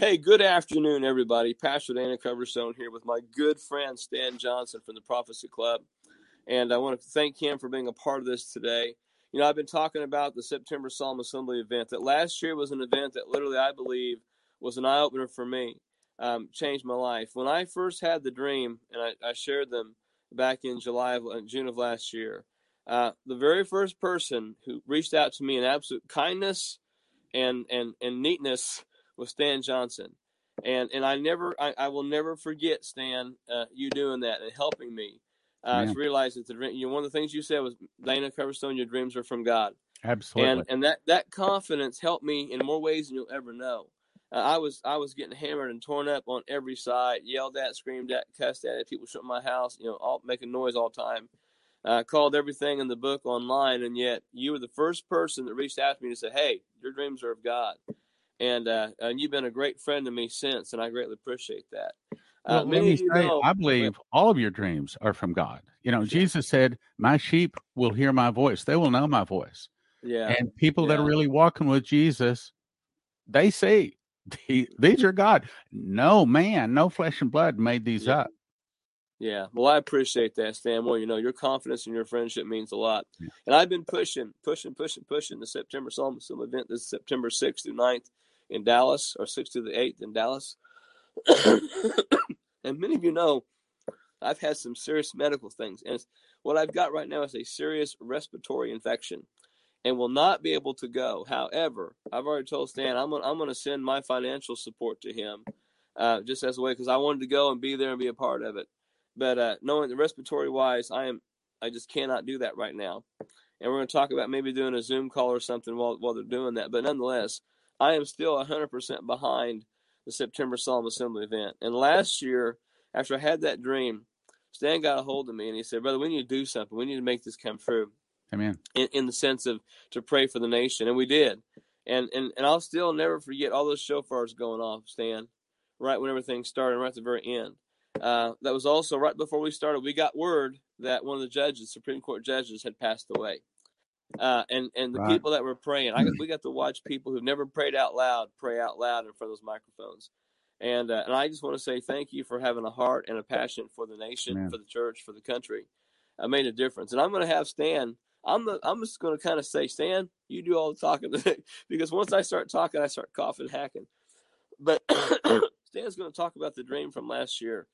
Hey, good afternoon, everybody. Pastor Dana Coverstone here with my good friend Stan Johnson from the Prophecy Club. And I want to thank him for being a part of this today. You know, I've been talking about the September Solemn Assembly event. That last year was an event that literally, I believe, was an eye opener for me, um, changed my life. When I first had the dream, and I, I shared them back in July of uh, June of last year, uh, the very first person who reached out to me in absolute kindness and and and neatness was Stan Johnson, and and I never I, I will never forget Stan uh, you doing that and helping me uh, to realize that the dream. You know, one of the things you said was Dana Coverstone, your dreams are from God. Absolutely, and and that that confidence helped me in more ways than you'll ever know. Uh, I was I was getting hammered and torn up on every side, yelled at, screamed at, cussed at. People shut my house, you know, all making noise all the time uh, called everything in the book online, and yet you were the first person that reached out to me to say, "Hey, your dreams are of God," and uh, and you've been a great friend to me since, and I greatly appreciate that. Uh, well, say, know, I believe all of your dreams are from God. You know, Jesus said, "My sheep will hear my voice; they will know my voice." Yeah, and people yeah. that are really walking with Jesus, they see "These are God." No man, no flesh and blood made these yeah. up. Yeah, well, I appreciate that, Stan. Well, you know, your confidence and your friendship means a lot. Yeah. And I've been pushing, pushing, pushing, pushing the September Solemn event this September 6th through 9th in Dallas, or 6th to the 8th in Dallas. and many of you know I've had some serious medical things. And what I've got right now is a serious respiratory infection and will not be able to go. However, I've already told Stan I'm going I'm to send my financial support to him uh, just as a way because I wanted to go and be there and be a part of it. But uh, knowing the respiratory wise, I am I just cannot do that right now. And we're going to talk about maybe doing a Zoom call or something while while they're doing that. But nonetheless, I am still 100% behind the September Solemn Assembly event. And last year, after I had that dream, Stan got a hold of me and he said, "Brother, we need to do something. We need to make this come true." Amen. In, in the sense of to pray for the nation, and we did. And and and I'll still never forget all those shofars going off, Stan, right when everything started, right at the very end. Uh, that was also right before we started. We got word that one of the judges, Supreme Court judges, had passed away. Uh, and and the Right. people that were praying, I we got to watch people who've never prayed out loud pray out loud in front of those microphones. And uh, and I just want to say thank you for having a heart and a passion for the nation, Amen. for the church, for the country. I made a difference. And I'm going to have Stan. I'm the, I'm just going to kind of say, Stan, you do all the talking because once I start talking, I start coughing, hacking. But Stan's going to talk about the dream from last year.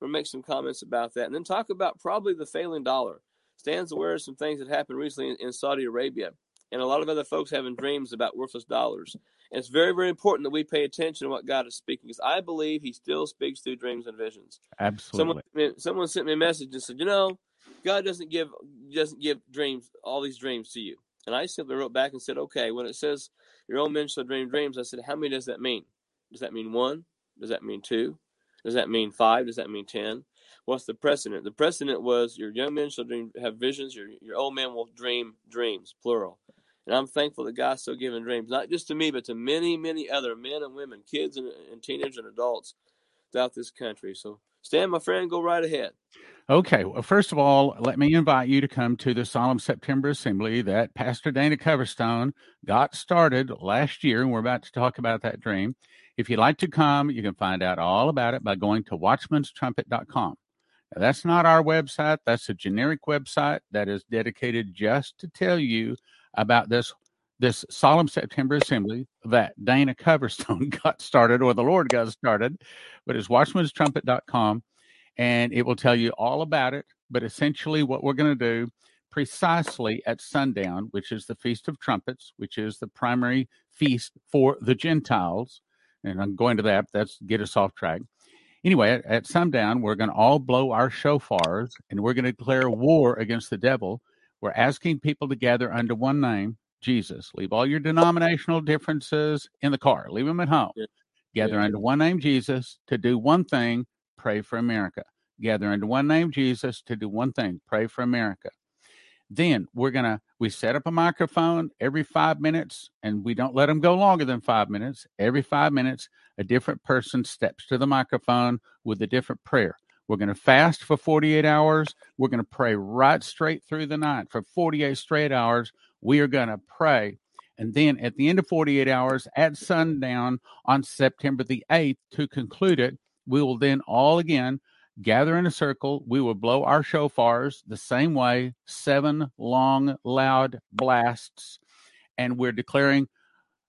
We'll make some comments about that, and then talk about probably the failing dollar. Stan's aware of some things that happened recently in, in Saudi Arabia, and a lot of other folks having dreams about worthless dollars. And it's very, very important that we pay attention to what God is speaking, because I believe He still speaks through dreams and visions. Absolutely. Someone, someone sent me a message and said, "You know, God doesn't give doesn't give dreams all these dreams to you." And I simply wrote back and said, "Okay, when it says your own men shall dream dreams," I said, "How many does that mean? Does that mean one? Does that mean two? Does that mean five? Does that mean ten? What's the precedent? The precedent was your young men shall dream, have visions. Your your old men will dream dreams, plural. And I'm thankful that God's still giving dreams, not just to me, but to many, many other men and women, kids and, and teenagers and adults throughout this country. So, Stan, my friend, go right ahead. Okay. Well, first of all, let me invite you to come to the Solemn September Assembly that Pastor Dana Coverstone got started last year, and we're about to talk about that dream. If you'd like to come, you can find out all about it by going to watchmanstrumpet.com. That's not our website, that's a generic website that is dedicated just to tell you about this this solemn September assembly that Dana Coverstone got started or the Lord got started, but it's watchmanstrumpet.com and it will tell you all about it. But essentially, what we're going to do precisely at sundown, which is the Feast of Trumpets, which is the primary feast for the Gentiles, and I'm going to that, that's get us off track. Anyway, at, at sundown, we're going to all blow our shofars and we're going to declare war against the devil. We're asking people to gather under one name, Jesus. Leave all your denominational differences in the car, leave them at home. Yeah. Gather Yeah. under one name, Jesus, to do one thing pray for America. Gather under one name, Jesus, to do one thing pray for America. Then we're going to, we set up a microphone every five minutes and we don't let them go longer than five minutes. Every five minutes, a different person steps to the microphone with a different prayer. We're going to fast for 48 hours. We're going to pray right straight through the night for 48 straight hours. We are going to pray And then at the end of 48 hours at sundown on September the 8th to conclude it, we will then all again gather in a circle. We will blow our shofars the same way, seven long, loud blasts. And we're declaring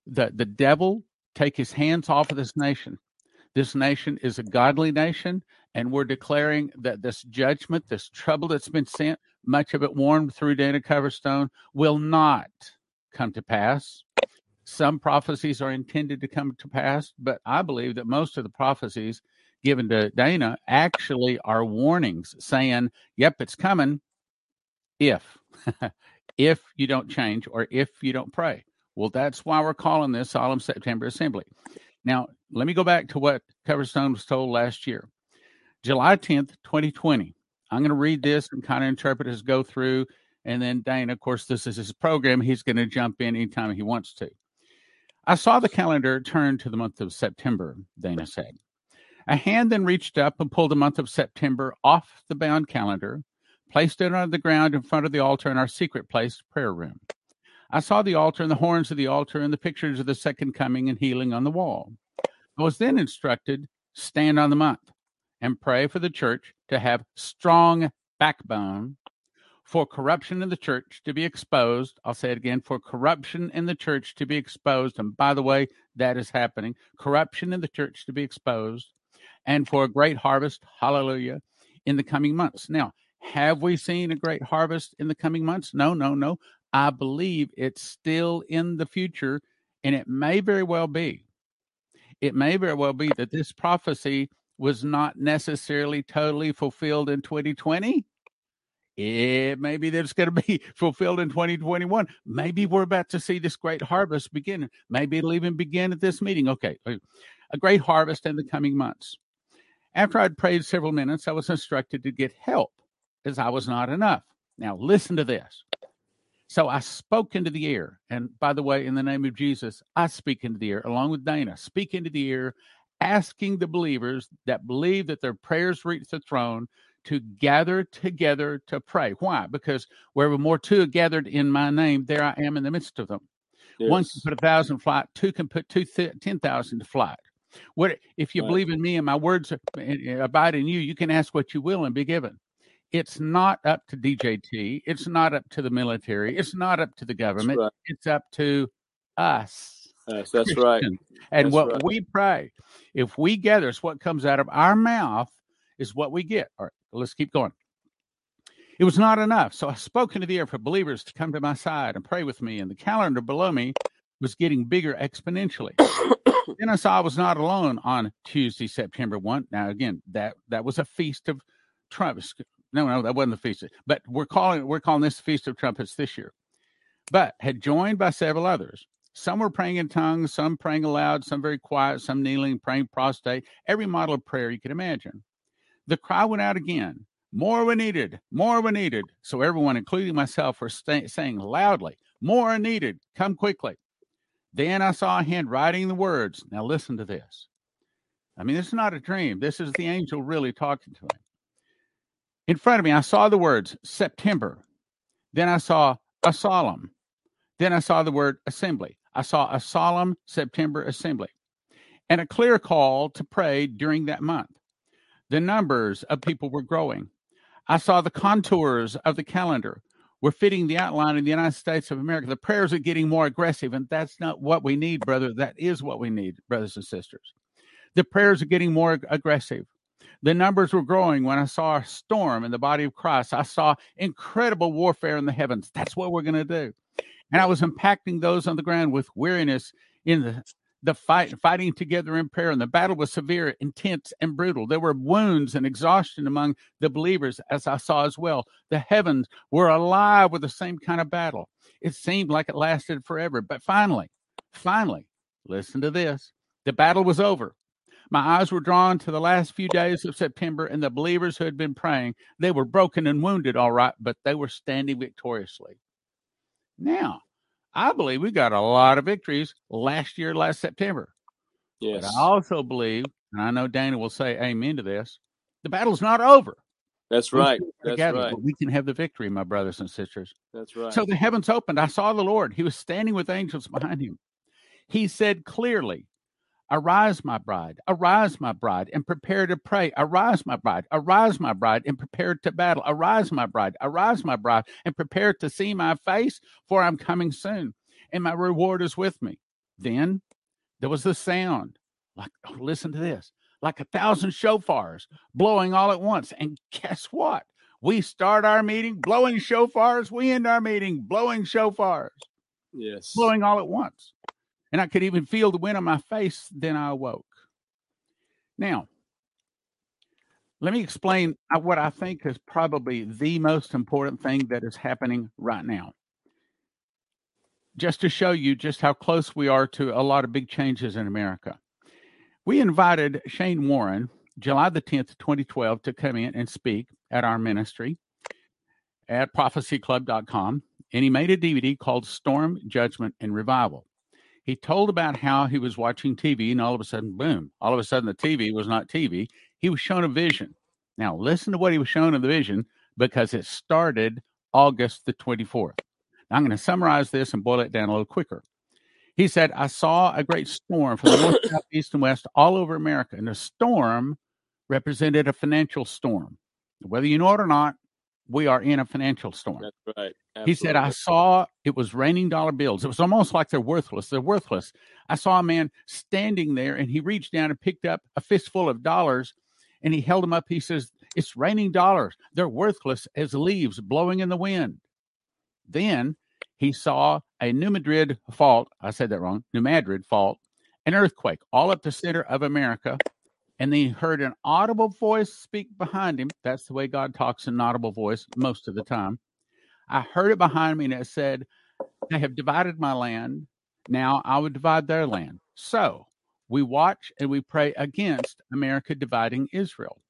that the devil take his hands off of this nation. This nation is a godly nation, and we're declaring that this judgment, this trouble that's been sent, much of it warned through Dana Coverstone, will not come to pass. Some prophecies are intended to come to pass, but I believe that most of the prophecies given to Dana actually are warnings saying, yep, it's coming if, if you don't change or if you don't pray. Well, that's why we're calling this Solemn September Assembly. Now, let me go back to what Coverstone was told last year. July 10th, 2020. I'm going to read this and kind of interpret as go through. And then Dana, of course, this is his program. He's going to jump in anytime he wants to. I saw the calendar turn to the month of September, Dana said. A hand then reached up and pulled the month of September off the bound calendar, placed it on the ground in front of the altar in our secret place prayer room. I saw the altar and the horns of the altar and the pictures of the second coming and healing on the wall. I was then instructed stand on the month and pray for the church to have strong backbone for corruption in the church to be exposed. I'll say it again for corruption in the church to be exposed. And by the way, that is happening corruption in the church to be exposed and for a great harvest. Hallelujah. In the coming months. Now, have we seen a great harvest in the coming months? No, no, no. I believe it's still in the future, and it may very well be. It may very well be that this prophecy was not necessarily totally fulfilled in 2020. It may be that it's going to be fulfilled in 2021. Maybe we're about to see this great harvest begin. Maybe it'll even begin at this meeting. Okay, a great harvest in the coming months. After I'd prayed several minutes, I was instructed to get help as I was not enough. Now, listen to this. So I spoke into the air. And by the way, in the name of Jesus, I speak into the air along with Dana, speak into the air, asking the believers that believe that their prayers reach the throne to gather together to pray. Why? Because wherever more two are gathered in my name, there I am in the midst of them. Yes. One can put a thousand flight, two can put two th- ten thousand to flight. What if you right. believe in me and my words abide in you? You can ask what you will and be given it's not up to DJT. It's not up to the military. It's not up to the government. Right. It's up to us. Yes, that's Christians. right. And that's what right. we pray, if we gather, it's what comes out of our mouth is what we get. All right, let's keep going. It was not enough. So I spoke into the air for believers to come to my side and pray with me. And the calendar below me was getting bigger exponentially. then I saw I was not alone on Tuesday, September 1. Now, again, that, that was a feast of trumpets. No, no, that wasn't the feast. But we're calling we're calling this the Feast of Trumpets this year. But had joined by several others. Some were praying in tongues, some praying aloud, some very quiet, some kneeling, praying prostrate, every model of prayer you could imagine. The cry went out again. More were needed. More were needed. So everyone, including myself, were st- saying loudly, More are needed. Come quickly. Then I saw a hand writing the words. Now listen to this. I mean, this is not a dream. This is the angel really talking to him. In front of me, I saw the words September. Then I saw a solemn. Then I saw the word assembly. I saw a solemn September assembly and a clear call to pray during that month. The numbers of people were growing. I saw the contours of the calendar were fitting the outline of the United States of America. The prayers are getting more aggressive, and that's not what we need, brother. That is what we need, brothers and sisters. The prayers are getting more aggressive. The numbers were growing when I saw a storm in the body of Christ. I saw incredible warfare in the heavens. That's what we're going to do. And I was impacting those on the ground with weariness in the the fight fighting together in prayer and the battle was severe intense and brutal there were wounds and exhaustion among the believers as i saw as well the heavens were alive with the same kind of battle it seemed like it lasted forever but finally finally listen to this the battle was over my eyes were drawn to the last few days of September and the believers who had been praying. They were broken and wounded, all right, but they were standing victoriously. Now, I believe we got a lot of victories last year, last September. Yes. But I also believe, and I know Dana will say amen to this, the battle's not over. That's right. That's together, right. but we can have the victory, my brothers and sisters. That's right. So the heavens opened. I saw the Lord. He was standing with angels behind him. He said clearly, Arise, my bride, arise, my bride, and prepare to pray. Arise, my bride, arise, my bride, and prepare to battle. Arise, my bride, arise, my bride, and prepare to see my face, for I'm coming soon, and my reward is with me. Then there was the sound, like, oh, listen to this, like a thousand shofars blowing all at once. And guess what? We start our meeting blowing shofars. We end our meeting blowing shofars, yes. blowing all at once and I could even feel the wind on my face. Then I awoke. Now, let me explain uh, what I think is probably the most important thing that is happening right now. Just to show you just how close we are to a lot of big changes in America. We invited Shane Warren, July the 10th, 2012, to come in and speak at our ministry at prophecyclub.com. And he made a DVD called Storm, Judgment, and Revival he told about how he was watching TV and all of a sudden, boom, all of a sudden the TV was not TV. He was shown a vision. Now, listen to what he was shown in the vision because it started August the 24th. Now, I'm going to summarize this and boil it down a little quicker. He said, I saw a great storm from the north, south, east, and west all over America. And the storm represented a financial storm. Whether you know it or not, we are in a financial storm. That's right. Absolutely. He said, I saw it was raining dollar bills. It was almost like they're worthless. They're worthless. I saw a man standing there and he reached down and picked up a fistful of dollars and he held them up. He says, It's raining dollars. They're worthless as leaves blowing in the wind. Then he saw a New Madrid fault. I said that wrong. New Madrid fault, an earthquake all up the center of America. And then he heard an audible voice speak behind him. That's the way God talks in an audible voice most of the time. I heard it behind me and it said, They have divided my land. Now I would divide their land. So we watch and we pray against America dividing Israel.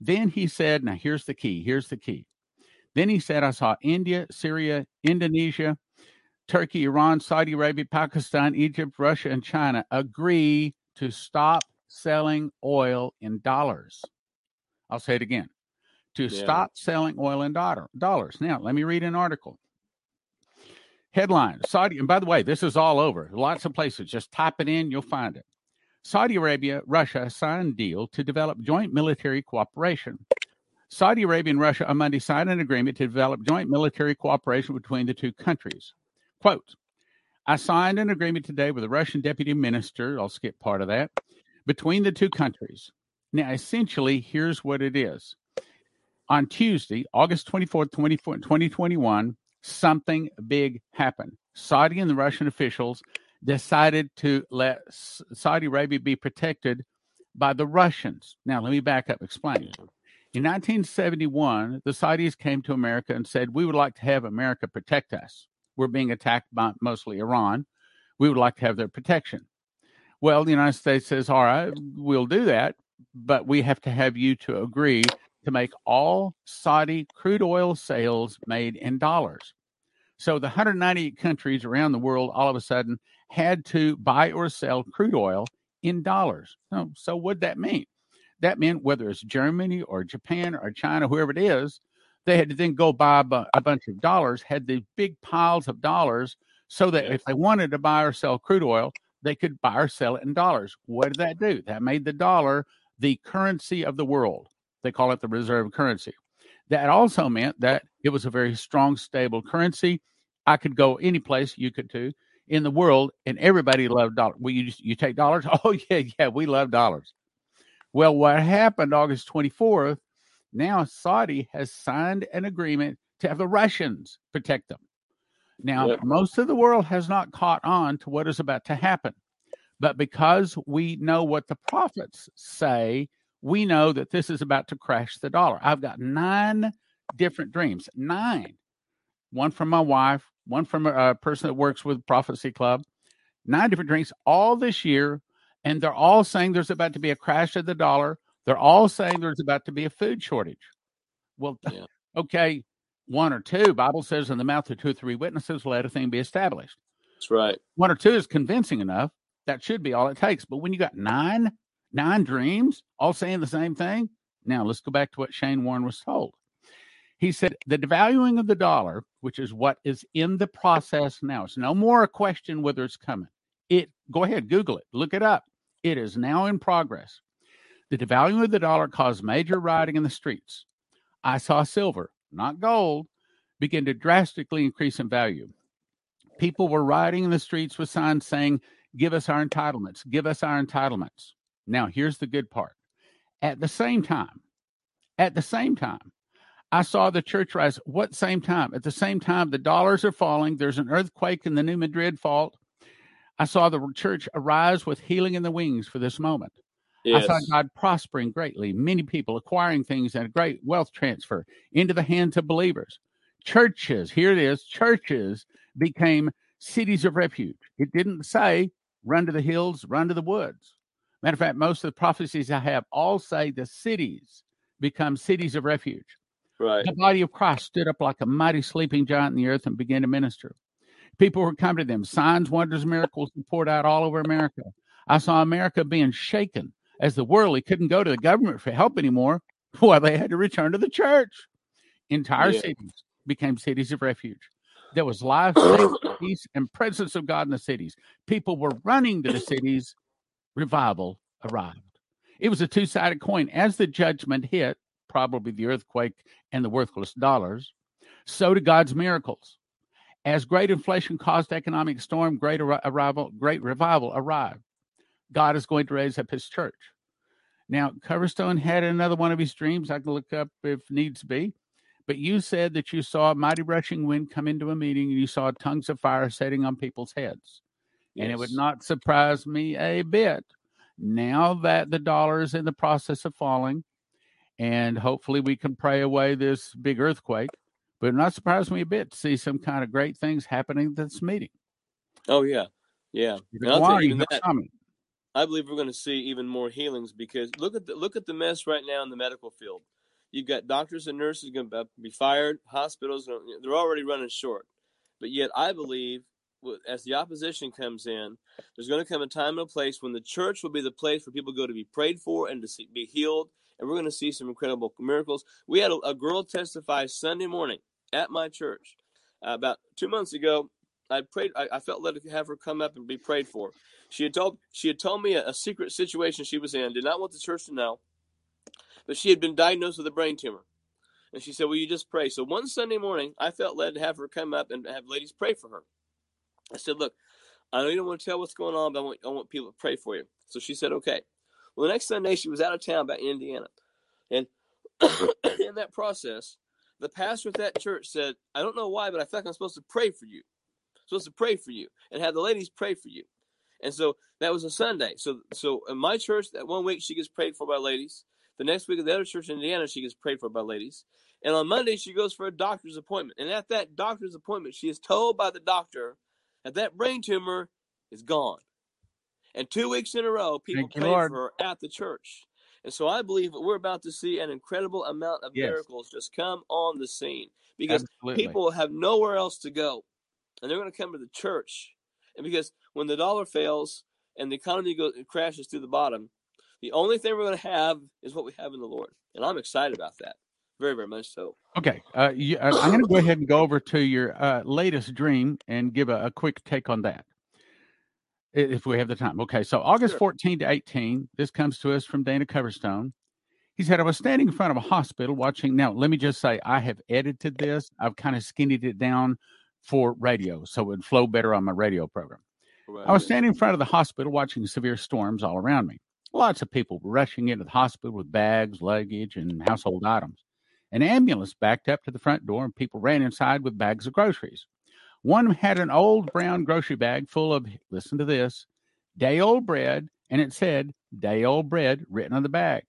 Then he said, Now here's the key. Here's the key. Then he said, I saw India, Syria, Indonesia, Turkey, Iran, Saudi Arabia, Pakistan, Egypt, Russia, and China agree to stop selling oil in dollars. I'll say it again to yeah. stop selling oil in dollar, dollars. Now, let me read an article. Headline Saudi, and by the way, this is all over. Lots of places. Just type it in, you'll find it. Saudi Arabia, Russia signed deal to develop joint military cooperation. Saudi Arabia and Russia on Monday signed an agreement to develop joint military cooperation between the two countries. Quote, I signed an agreement today with the Russian deputy minister, I'll skip part of that, between the two countries. Now, essentially, here's what it is on Tuesday, August 24th, 2021, something big happened. Saudi and the Russian officials decided to let Saudi Arabia be protected by the Russians. Now, let me back up, explain. In 1971, the Saudis came to America and said, We would like to have America protect us. We're being attacked by mostly Iran. We would like to have their protection. Well, the United States says, All right, we'll do that, but we have to have you to agree to make all Saudi crude oil sales made in dollars. So the 198 countries around the world all of a sudden had to buy or sell crude oil in dollars. So, so what that mean? That meant whether it's Germany or Japan or China, whoever it is, they had to then go buy a bunch of dollars, had these big piles of dollars, so that if they wanted to buy or sell crude oil, they could buy or sell it in dollars. What did that do? That made the dollar the currency of the world. They call it the reserve currency. That also meant that it was a very strong, stable currency. I could go any place you could too, in the world, and everybody loved dollars. Well, you you take dollars? Oh yeah, yeah, we love dollars. Well, what happened August 24th? Now Saudi has signed an agreement to have the Russians protect them. Now, most of the world has not caught on to what is about to happen. But because we know what the prophets say we know that this is about to crash the dollar. I've got nine different dreams, nine. One from my wife, one from a person that works with Prophecy Club, nine different dreams all this year. And they're all saying there's about to be a crash of the dollar. They're all saying there's about to be a food shortage. Well, yeah. okay, one or two. Bible says in the mouth of two or three witnesses, let a thing be established. That's right. One or two is convincing enough. That should be all it takes. But when you got nine nine dreams all saying the same thing Now, let's go back to what Shane Warren was told. He said the devaluing of the dollar, which is what is in the process now, it's no more a question whether it's coming. It go ahead, Google it, look it up. It is now in progress. The devaluing of the dollar caused major rioting in the streets. I saw silver, not gold, begin to drastically increase in value. People were riding in the streets with signs saying, Give us our entitlements, give us our entitlements. Now, here's the good part. At the same time, at the same time, I saw the church rise. What same time? At the same time, the dollars are falling. There's an earthquake in the New Madrid fault. I saw the church arise with healing in the wings for this moment. Yes. I saw God prospering greatly, many people acquiring things and a great wealth transfer into the hands of believers. Churches, here it is, churches became cities of refuge. It didn't say run to the hills, run to the woods. Matter of fact, most of the prophecies I have all say the cities become cities of refuge. Right. The body of Christ stood up like a mighty sleeping giant in the earth and began to minister. People were coming to them. Signs, wonders, miracles poured out all over America. I saw America being shaken as the worldly couldn't go to the government for help anymore. Well, they had to return to the church. Entire yeah. cities became cities of refuge. There was life, peace, and presence of God in the cities. People were running to the cities. Revival arrived. It was a two sided coin. As the judgment hit, probably the earthquake and the worthless dollars, so did God's miracles. As great inflation caused economic storm, great arrival, great revival arrived. God is going to raise up his church. Now, Coverstone had another one of his dreams. I can look up if needs be. But you said that you saw a mighty rushing wind come into a meeting and you saw tongues of fire setting on people's heads. Yes. And it would not surprise me a bit now that the dollar is in the process of falling. And hopefully we can pray away this big earthquake. But it not surprise me a bit to see some kind of great things happening at this meeting. Oh, yeah. Yeah. Why you, that, I believe we're going to see even more healings because look at the look at the mess right now in the medical field. You've got doctors and nurses going to be fired, hospitals they're already running short. But yet, I believe as the opposition comes in, there's going to come a time and a place when the church will be the place where people go to be prayed for and to see, be healed, and we're going to see some incredible miracles. We had a, a girl testify Sunday morning at my church uh, about two months ago. I prayed. I, I, felt led to have her come up and be prayed for. She had told she had told me a, a secret situation she was in. Did not want the church to know, but she had been diagnosed with a brain tumor. And she said, "Will you just pray?" So one Sunday morning, I felt led to have her come up and have ladies pray for her. I said, "Look, I know you don't want to tell what's going on, but I want, I want people to pray for you." So she said, "Okay." Well, the next Sunday she was out of town back in Indiana, and in that process, the pastor at that church said, "I don't know why, but I feel like I'm supposed to pray for you." Supposed to pray for you and have the ladies pray for you. And so that was a Sunday. So so in my church, that one week she gets prayed for by ladies. The next week at the other church in Indiana, she gets prayed for by ladies. And on Monday, she goes for a doctor's appointment. And at that doctor's appointment, she is told by the doctor that that brain tumor is gone. And two weeks in a row, people pray for her at the church. And so I believe that we're about to see an incredible amount of yes. miracles just come on the scene because Absolutely. people have nowhere else to go and they're going to come to the church. And because when the dollar fails and the economy goes crashes to the bottom, the only thing we're going to have is what we have in the Lord, and I'm excited about that. Very, very much so. Okay, uh, you, uh, I'm going to go ahead and go over to your uh, latest dream and give a, a, quick take on that, if we have the time. Okay, so August sure. 14 to 18, this comes to us from Dana Coverstone. He said, I was standing in front of a hospital watching. Now, let me just say, I have edited this. I've kind of skinnied it down for radio, so it would flow better on my radio program. Right. I was standing in front of the hospital watching severe storms all around me. Lots of people were rushing into the hospital with bags, luggage, and household items. An ambulance backed up to the front door, and people ran inside with bags of groceries. One had an old brown grocery bag full of, listen to this, day old bread, and it said day old bread written on the bag.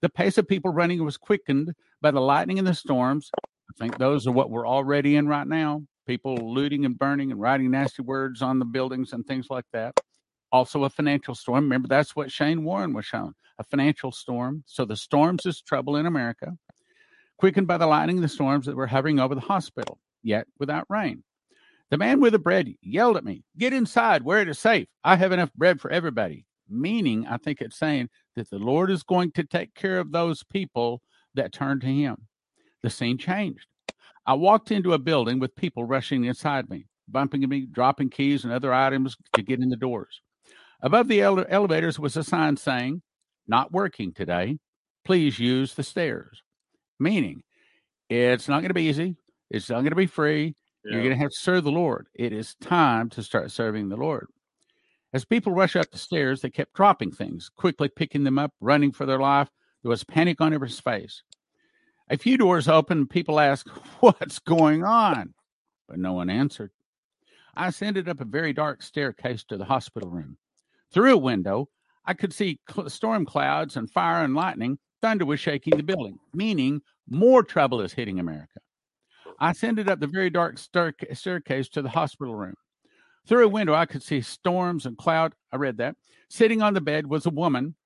The pace of people running was quickened by the lightning and the storms. I think those are what we're already in right now people looting and burning and writing nasty words on the buildings and things like that. Also, a financial storm. Remember, that's what Shane Warren was shown a financial storm. So, the storms is trouble in America, quickened by the lightning the storms that were hovering over the hospital, yet without rain. The man with the bread yelled at me, Get inside where it is safe. I have enough bread for everybody. meaning I think it's saying that the Lord is going to take care of those people that turn to Him. The scene changed. I walked into a building with people rushing inside me, bumping me, dropping keys and other items to get in the doors. Above the ele- elevators was a sign saying, Not working today. Please use the stairs. Meaning, it's not going to be easy. It's not going to be free. Yeah. You're going to have to serve the Lord. It is time to start serving the Lord. As people rushed up the stairs, they kept dropping things, quickly picking them up, running for their life. There was panic on everyone's face. A few doors opened. People asked, What's going on? But no one answered. I ascended up a very dark staircase to the hospital room. Through a window, I could see cl- storm clouds and fire and lightning. Thunder was shaking the building, meaning more trouble is hitting America. I ascended up the very dark stair- staircase to the hospital room. Through a window, I could see storms and cloud. I read that. Sitting on the bed was a woman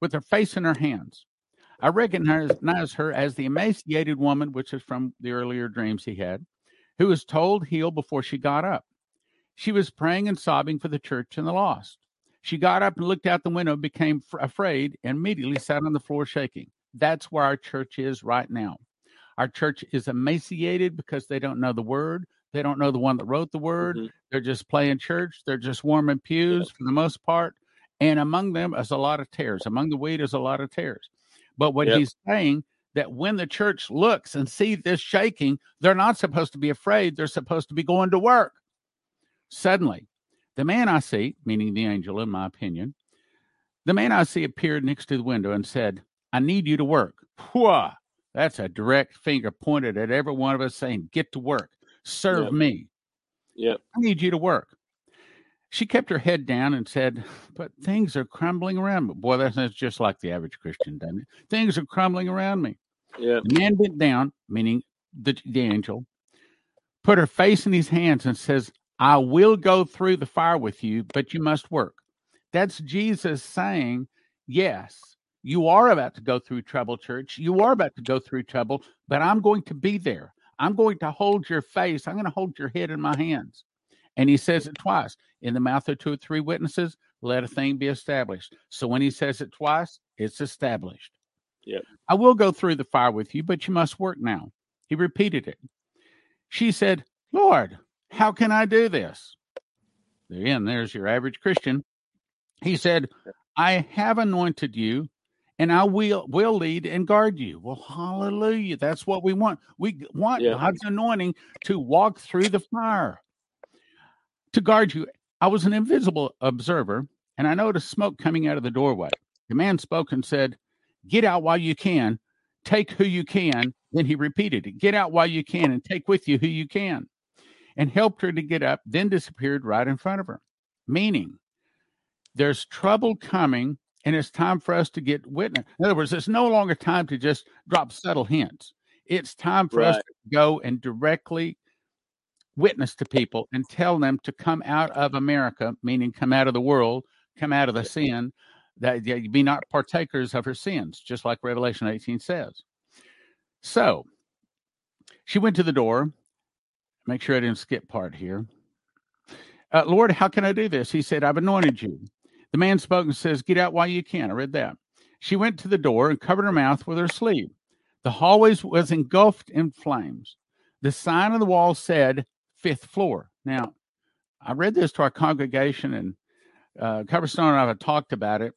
with her face in her hands. I recognized her as the emaciated woman, which is from the earlier dreams he had, who was told heal before she got up. She was praying and sobbing for the church and the lost. She got up and looked out the window, became f- afraid, and immediately sat on the floor shaking. That's where our church is right now. Our church is emaciated because they don't know the word. They don't know the one that wrote the word. Mhm. They're just playing church. They're just warming pews for the most part. And among them is a lot of tares. Among the wheat is a lot of tares. But what Yep. he's saying that when the church looks and see this shaking, they're not supposed to be afraid. They're supposed to be going to work. Suddenly, the man I see, meaning the angel, in my opinion, the man I see appeared next to the window and said, I need you to work. Whoa, that's a direct finger pointed at every one of us saying, Get to work, serve Yep. me. Yep. I need you to work. She kept her head down and said, But things are crumbling around me. Boy, that's just like the average Christian, doesn't it? Things are crumbling around me. Yep. The man bent down, meaning the, the angel, put her face in his hands and says, I will go through the fire with you, but you must work. That's Jesus saying, Yes, you are about to go through trouble, church. You are about to go through trouble, but I'm going to be there. I'm going to hold your face. I'm going to hold your head in my hands. And he says it twice in the mouth of two or three witnesses, let a thing be established. So when he says it twice, it's established. Yep. I will go through the fire with you, but you must work now. He repeated it. She said, Lord, how can I do this? Again, there's your average Christian. He said, I have anointed you and I will will lead and guard you. Well, hallelujah. That's what we want. We want Yeah. God's anointing to walk through the fire. To guard you. I was an invisible observer, and I noticed smoke coming out of the doorway. The man spoke and said, Get out while you can, take who you can. Then he repeated it Get out while you can and take with you who you can. And helped her to get up, then disappeared right in front of her. Meaning, there's trouble coming, and it's time for us to get witness. In other words, it's no longer time to just drop subtle hints. It's time for us to go and directly witness to people and tell them to come out of America, meaning come out of the world, come out of the sin, that you be not partakers of her sins, just like Revelation 18 says. So she went to the door. Make sure I didn't skip part here. Uh, Lord, how can I do this? He said, I've anointed you. The man spoke and says, Get out while you can. I read that. She went to the door and covered her mouth with her sleeve. The hallway was engulfed in flames. The sign on the wall said, Fifth floor. Now, I read this to our congregation, and uh, Coverstone and I have talked about it.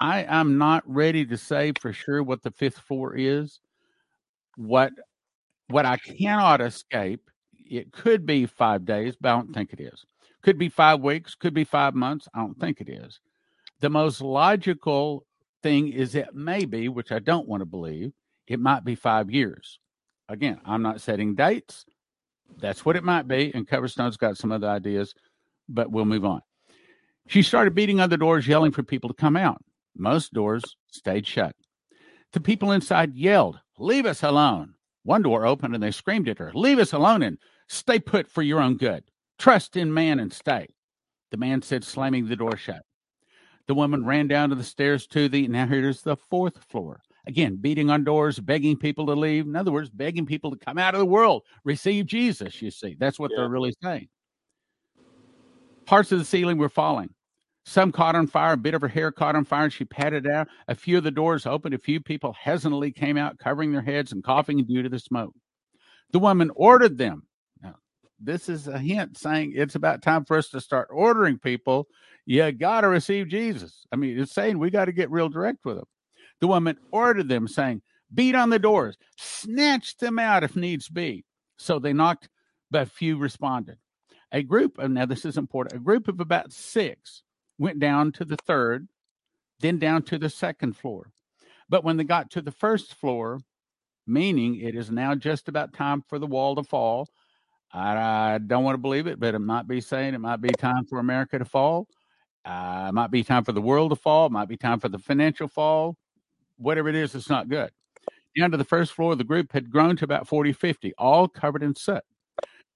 I am not ready to say for sure what the fifth floor is. What what I cannot escape, it could be five days, but I don't think it is. Could be five weeks, could be five months. I don't think it is. The most logical thing is it may be, which I don't want to believe, it might be five years. Again, I'm not setting dates. That's what it might be. And Coverstone's got some other ideas, but we'll move on. She started beating on the doors, yelling for people to come out. Most doors stayed shut. The people inside yelled, Leave us alone. One door opened and they screamed at her, Leave us alone and stay put for your own good. Trust in man and stay. The man said, slamming the door shut. The woman ran down to the stairs to the, now here's the fourth floor. Again, beating on doors, begging people to leave. In other words, begging people to come out of the world, receive Jesus, you see. That's what Yeah. they're really saying. Parts of the ceiling were falling. Some caught on fire, a bit of her hair caught on fire, and she patted out. A few of the doors opened. A few people hesitantly came out, covering their heads and coughing due to the smoke. The woman ordered them. Now, this is a hint saying it's about time for us to start ordering people. You got to receive Jesus. I mean, it's saying we got to get real direct with them. The woman ordered them, saying, Beat on the doors, snatch them out if needs be. So they knocked, but few responded. A group, of, now this is important, a group of about six went down to the third, then down to the second floor. But when they got to the first floor, meaning it is now just about time for the wall to fall, I, I don't want to believe it, but it might be saying it might be time for America to fall. Uh, it might be time for the world to fall. It might be time for the financial fall. Whatever it is, it's not good. Down to the first floor, the group had grown to about 40, 50, all covered in soot.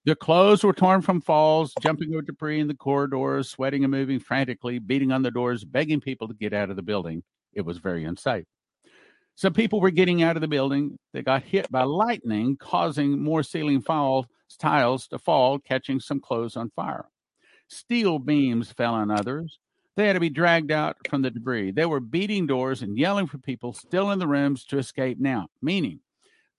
Their clothes were torn from falls, jumping over debris in the corridors, sweating and moving frantically, beating on the doors, begging people to get out of the building. It was very unsafe. Some people were getting out of the building. They got hit by lightning, causing more ceiling tiles to fall, catching some clothes on fire. Steel beams fell on others. They had to be dragged out from the debris. They were beating doors and yelling for people still in the rooms to escape now, meaning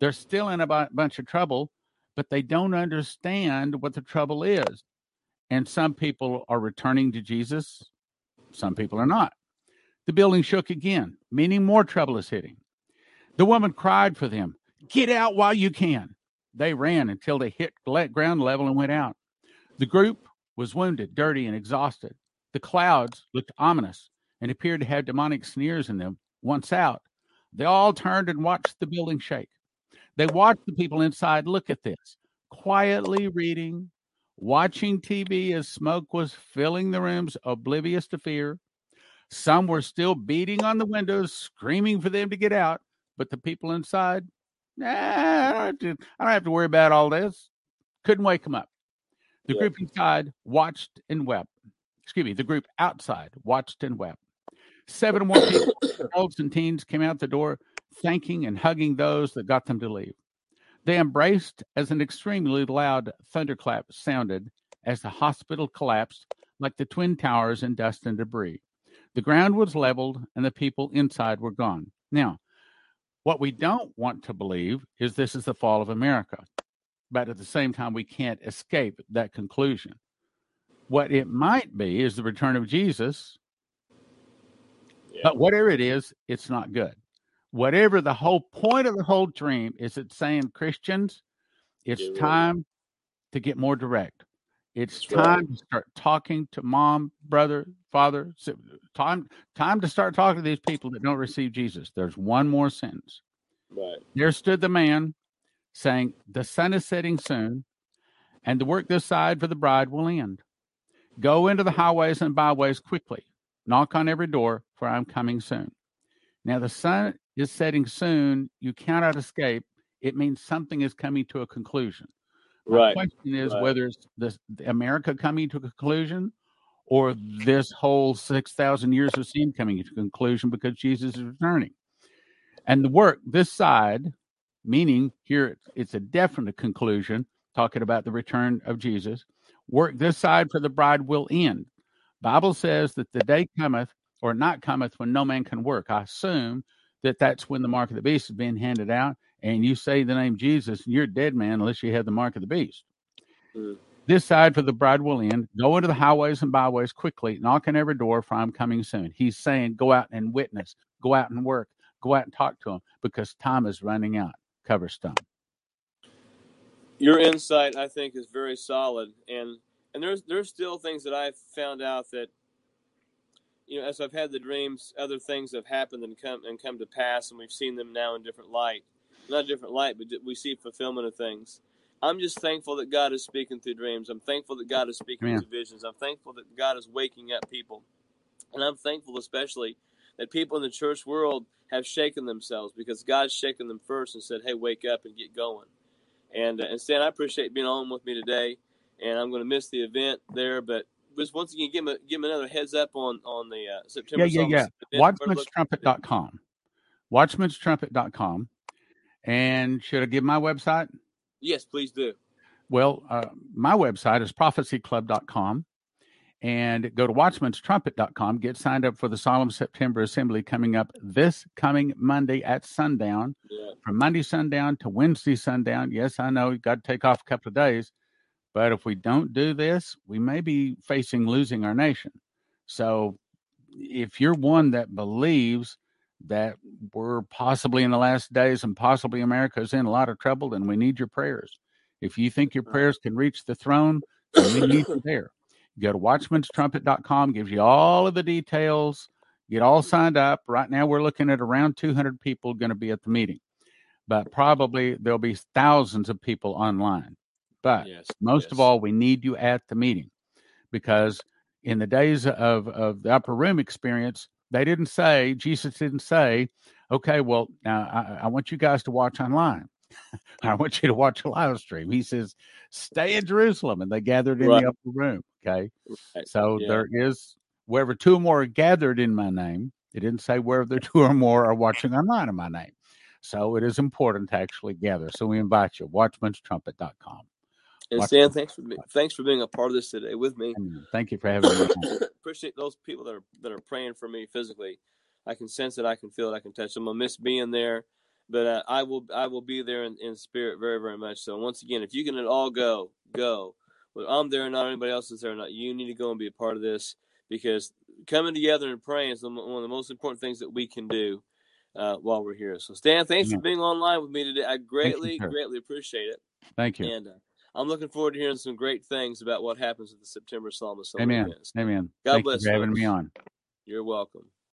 they're still in a b- bunch of trouble, but they don't understand what the trouble is. And some people are returning to Jesus, some people are not. The building shook again, meaning more trouble is hitting. The woman cried for them, Get out while you can. They ran until they hit ground level and went out. The group was wounded, dirty, and exhausted. The clouds looked ominous and appeared to have demonic sneers in them. Once out, they all turned and watched the building shake. They watched the people inside look at this, quietly reading, watching TV as smoke was filling the rooms, oblivious to fear. Some were still beating on the windows, screaming for them to get out, but the people inside, nah, I don't have to, I don't have to worry about all this. Couldn't wake them up. The yeah. group inside watched and wept. Excuse me, the group outside watched and wept. Seven more people, adults and teens, came out the door, thanking and hugging those that got them to leave. They embraced as an extremely loud thunderclap sounded as the hospital collapsed like the twin towers in dust and debris. The ground was leveled and the people inside were gone. Now, what we don't want to believe is this is the fall of America but at the same time, we can't escape that conclusion. What it might be is the return of Jesus, yeah. but whatever it is, it's not good. Whatever the whole point of the whole dream is, it's saying Christians, it's yeah. time to get more direct. It's That's time right. to start talking to mom, brother, father. Time, time to start talking to these people that don't receive Jesus. There's one more sentence. Right. There stood the man saying, The sun is setting soon, and the work this side for the bride will end. Go into the highways and byways quickly. Knock on every door, for I'm coming soon. Now, the sun is setting soon. You cannot escape. It means something is coming to a conclusion. My right. question is right. whether it's this, America coming to a conclusion or this whole 6,000 years of sin coming to a conclusion because Jesus is returning. And the work, this side, meaning here it's a definite conclusion, talking about the return of Jesus. Work this side for the bride will end. Bible says that the day cometh or not cometh when no man can work. I assume that that's when the mark of the beast is being handed out, and you say the name Jesus, and you're a dead man unless you have the mark of the beast. Mm. This side for the bride will end. Go into the highways and byways quickly, knock on every door, for I'm coming soon. He's saying, go out and witness, go out and work, go out and talk to them because time is running out Coverstone. Your insight, I think, is very solid, and and there's there's still things that I've found out that you know as I've had the dreams, other things have happened and come and come to pass, and we've seen them now in different light, not different light, but we see fulfillment of things. I'm just thankful that God is speaking through dreams. I'm thankful that God is speaking through visions. I'm thankful that God is waking up people, and I'm thankful especially that people in the church world have shaken themselves because God's shaken them first and said, "Hey, wake up and get going." And uh, and Stan, I appreciate being on with me today, and I'm going to miss the event there, but just once again, give me give me another heads up on on the uh, September. Yeah, yeah, yeah. Watchmanstrumpet.com. Watchmanstrumpet.com. And should I give my website? Yes, please do. Well, uh, my website is prophecyclub.com. and go to watchmanstrumpet.com. Get signed up for the Solemn September Assembly coming up this coming Monday at sundown. Yeah. From Monday sundown to Wednesday sundown. Yes, I know you've got to take off a couple of days, but if we don't do this, we may be facing losing our nation. So if you're one that believes that we're possibly in the last days and possibly America is in a lot of trouble, then we need your prayers. If you think your prayers can reach the throne, then we need you there. Go to watchmanstrumpet.com, gives you all of the details. Get all signed up. Right now, we're looking at around 200 people going to be at the meeting, but probably there'll be thousands of people online. But Yes. most yes. of all, we need you at the meeting because in the days of, of the upper room experience, they didn't say, Jesus didn't say, okay, well, now I, I want you guys to watch online. I want you to watch a live stream. He says, stay in Jerusalem. And they gathered in Right. the upper room. Okay. Right. So Yeah. there is, wherever two or more are gathered in my name, it didn't say wherever two or more are watching online in my name. So it is important to actually gather. So we invite you, watchmanstrumpet.com. And Watch- Stan, thanks for be- thanks for being a part of this today with me. Thank you for having me. Appreciate those people that are that are praying for me physically. I can sense it. I can feel it. I can touch them. I miss being there, but uh, I will I will be there in, in spirit very very much. So once again, if you can at all go, go. But I'm there, or not anybody else is there. Not you need to go and be a part of this because coming together and praying is one of the most important things that we can do uh, while we're here. So Stan, thanks Yeah. for being online with me today. I greatly sir. greatly appreciate it. Thank you. And uh, I'm looking forward to hearing some great things about what happens at the September Solemn Assembly Amen. events. Amen. God Thank bless you for having me on. You're welcome.